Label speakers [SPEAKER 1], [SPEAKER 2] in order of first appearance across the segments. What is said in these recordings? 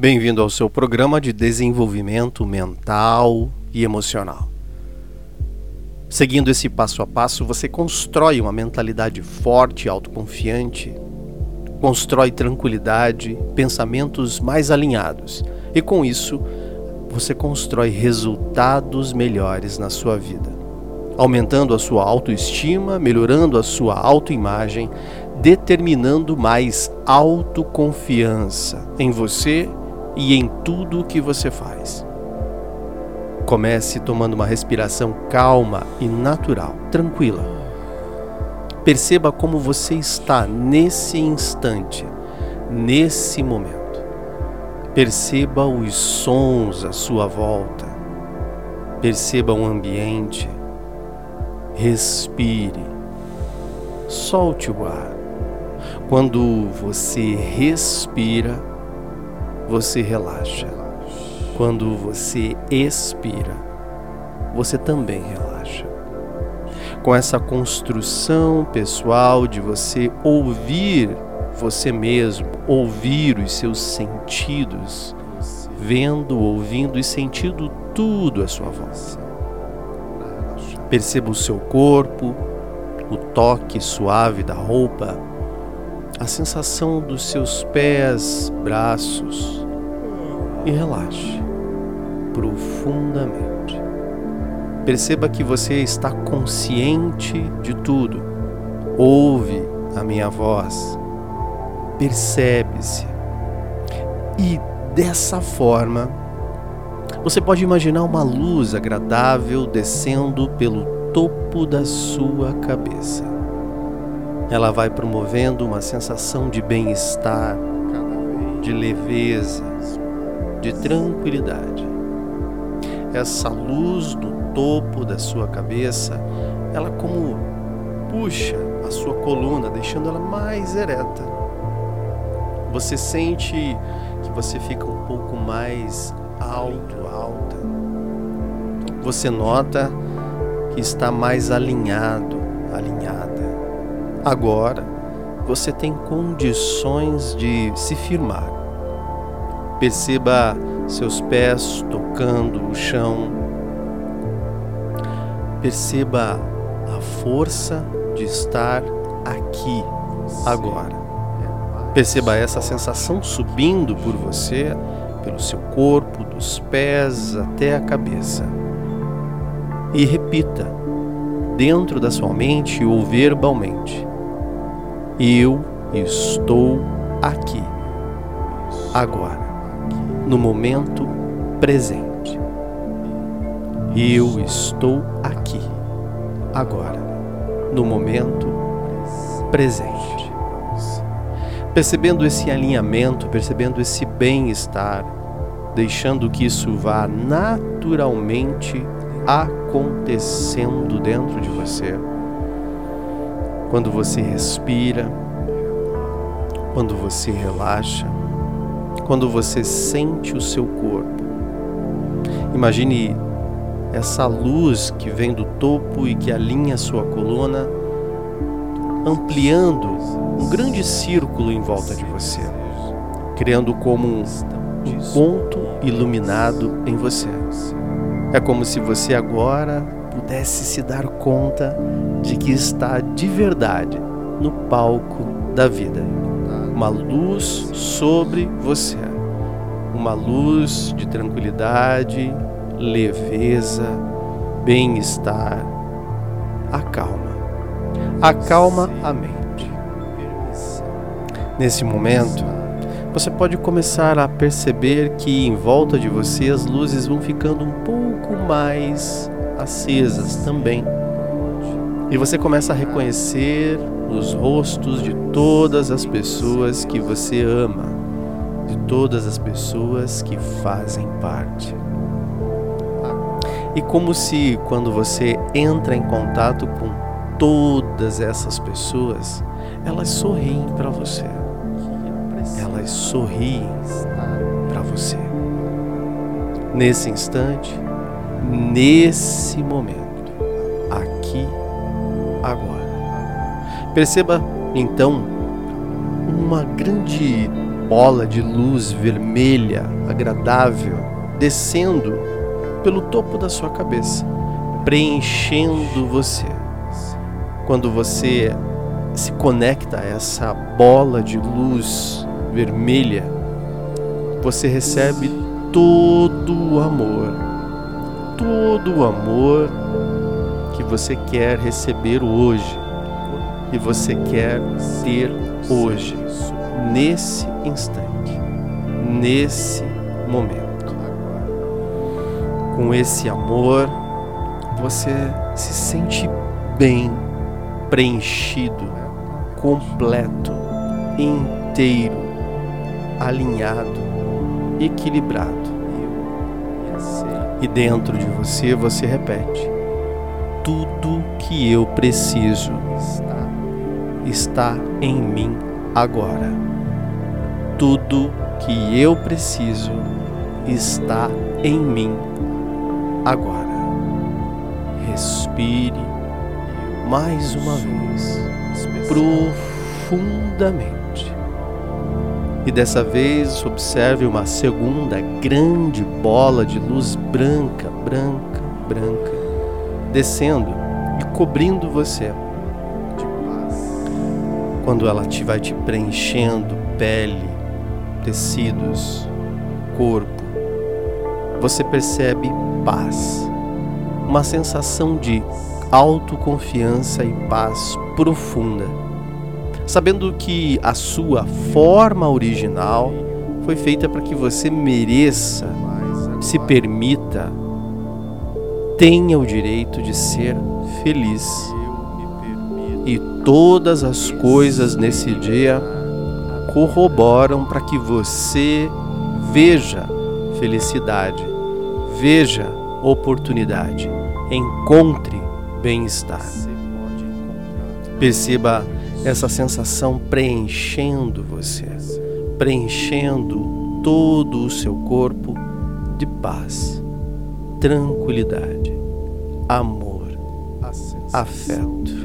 [SPEAKER 1] Bem-vindo ao seu programa de desenvolvimento mental e emocional. Seguindo esse passo a passo, você constrói uma mentalidade forte e autoconfiante, constrói tranquilidade, pensamentos mais alinhados e, com isso, você constrói resultados melhores na sua vida, aumentando a sua autoestima, melhorando a sua autoimagem, determinando mais autoconfiança em você e em tudo o que você faz. Comece tomando uma respiração calma e natural, tranquila. Perceba como você está nesse instante, nesse momento. Perceba os sons à sua volta. Perceba o ambiente. Respire. Solte o ar. Quando você respira, você relaxa. Quando você expira, você também relaxa. Com essa construção pessoal de você ouvir você mesmo, ouvir os seus sentidos, vendo, ouvindo e sentindo tudo à sua volta. Perceba o seu corpo, o toque suave da roupa, a sensação dos seus pés, braços e relaxe profundamente. Perceba que você está consciente de tudo. Ouve a minha voz. Percebe-se. E dessa forma, você pode imaginar uma luz agradável descendo pelo topo da sua cabeça. Ela vai promovendo uma sensação de bem-estar, de leveza, de tranquilidade. Essa luz do topo da sua cabeça, ela como puxa a sua coluna, deixando ela mais ereta. Você sente que você fica um pouco mais alto, alta. Você nota que está mais alinhado, alinhada. Agora você tem condições de se firmar Perceba seus pés tocando o chão. Perceba a força de estar aqui agora. Perceba essa sensação subindo por você, pelo seu corpo, dos pés até a cabeça. E repita, dentro da sua mente ou verbalmente: Eu estou aqui agora no momento presente. Eu estou aqui, agora, no momento presente. Percebendo esse alinhamento, percebendo esse bem-estar, deixando que isso vá naturalmente acontecendo dentro de você. Quando você respira, quando você relaxa, quando você sente o seu corpo. Imagine essa luz que vem do topo e que alinha a sua coluna, ampliando um grande círculo em volta de você, criando como um, um ponto iluminado em você. É como se você agora pudesse se dar conta de que está de verdade no palco da vida uma luz sobre você, uma luz de tranquilidade, leveza, bem-estar. Acalma, acalma a mente. Nesse momento, você pode começar a perceber que em volta de você as luzes vão ficando um pouco mais acesas também. E você começa a reconhecer os rostos de todas as pessoas que você ama, de todas as pessoas que fazem parte. E como se quando você entra em contato com todas essas pessoas, elas sorriem para você. Elas sorriem para você. Nesse instante, nesse momento, aqui, agora. Perceba então uma grande bola de luz vermelha agradável descendo pelo topo da sua cabeça, preenchendo você. Quando você se conecta a essa bola de luz vermelha, você recebe todo o amor, todo o amor que você quer receber hoje e você quer ter hoje, nesse instante, nesse momento. Com esse amor, você se sente bem, preenchido, completo, inteiro, alinhado, equilibrado. E dentro de você, você repete: tudo que eu preciso está em mim agora. Tudo que eu preciso está em mim agora. Respire mais uma vez, profundamente. E dessa vez observe uma segunda grande bola de luz branca, branca, branca, descendo e cobrindo você. Quando ela te vai te preenchendo pele, tecidos, corpo, você percebe paz, uma sensação de autoconfiança e paz profunda, sabendo que a sua forma original foi feita para que você mereça, se permita, tenha o direito de ser feliz e todas as coisas nesse dia corroboram para que você veja felicidade, veja oportunidade, encontre bem-estar. Perceba essa sensação preenchendo você, preenchendo todo o seu corpo de paz, tranquilidade, amor, afeto.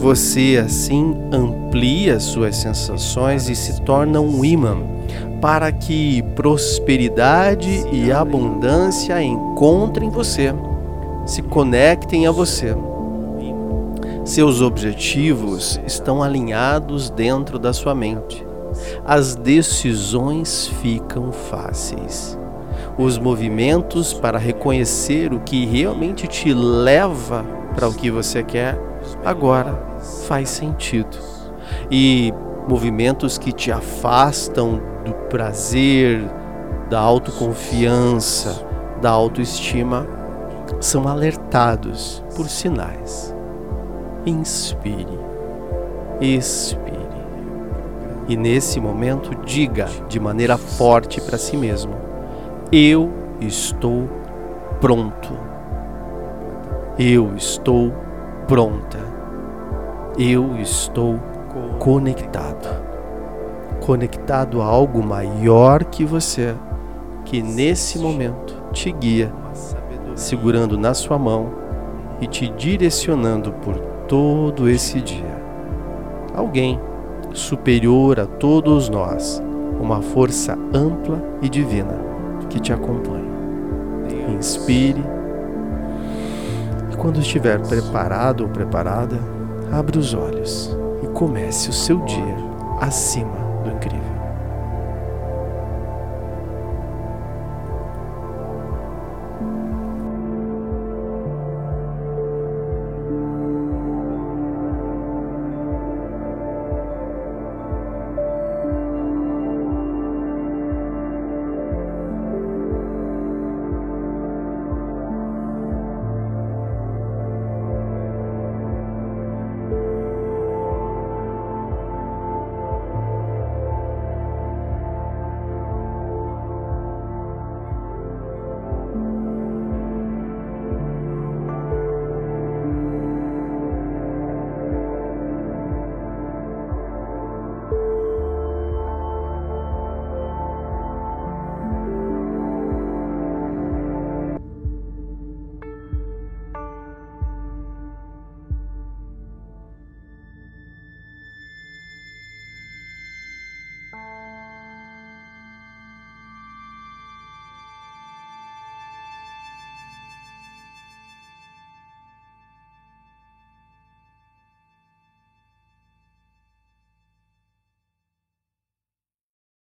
[SPEAKER 1] Você assim amplia suas sensações e se torna um imã para que prosperidade e abundância encontrem você, se conectem a você. Seus objetivos estão alinhados dentro da sua mente. As decisões ficam fáceis. Os movimentos para reconhecer o que realmente te leva para o que você quer agora faz sentido. E movimentos que te afastam do prazer, da autoconfiança, da autoestima, são alertados por sinais. Inspire, expire. E nesse momento, diga de maneira forte para si mesmo: Eu estou pronto. Eu estou pronta. Eu estou conectado. Conectado a algo maior que você, que nesse momento te guia, segurando na sua mão e te direcionando por todo esse dia. Alguém superior a todos nós, uma força ampla e divina que te acompanha. Inspire e quando estiver preparado ou preparada, abra os olhos e comece o seu dia acima do incrível.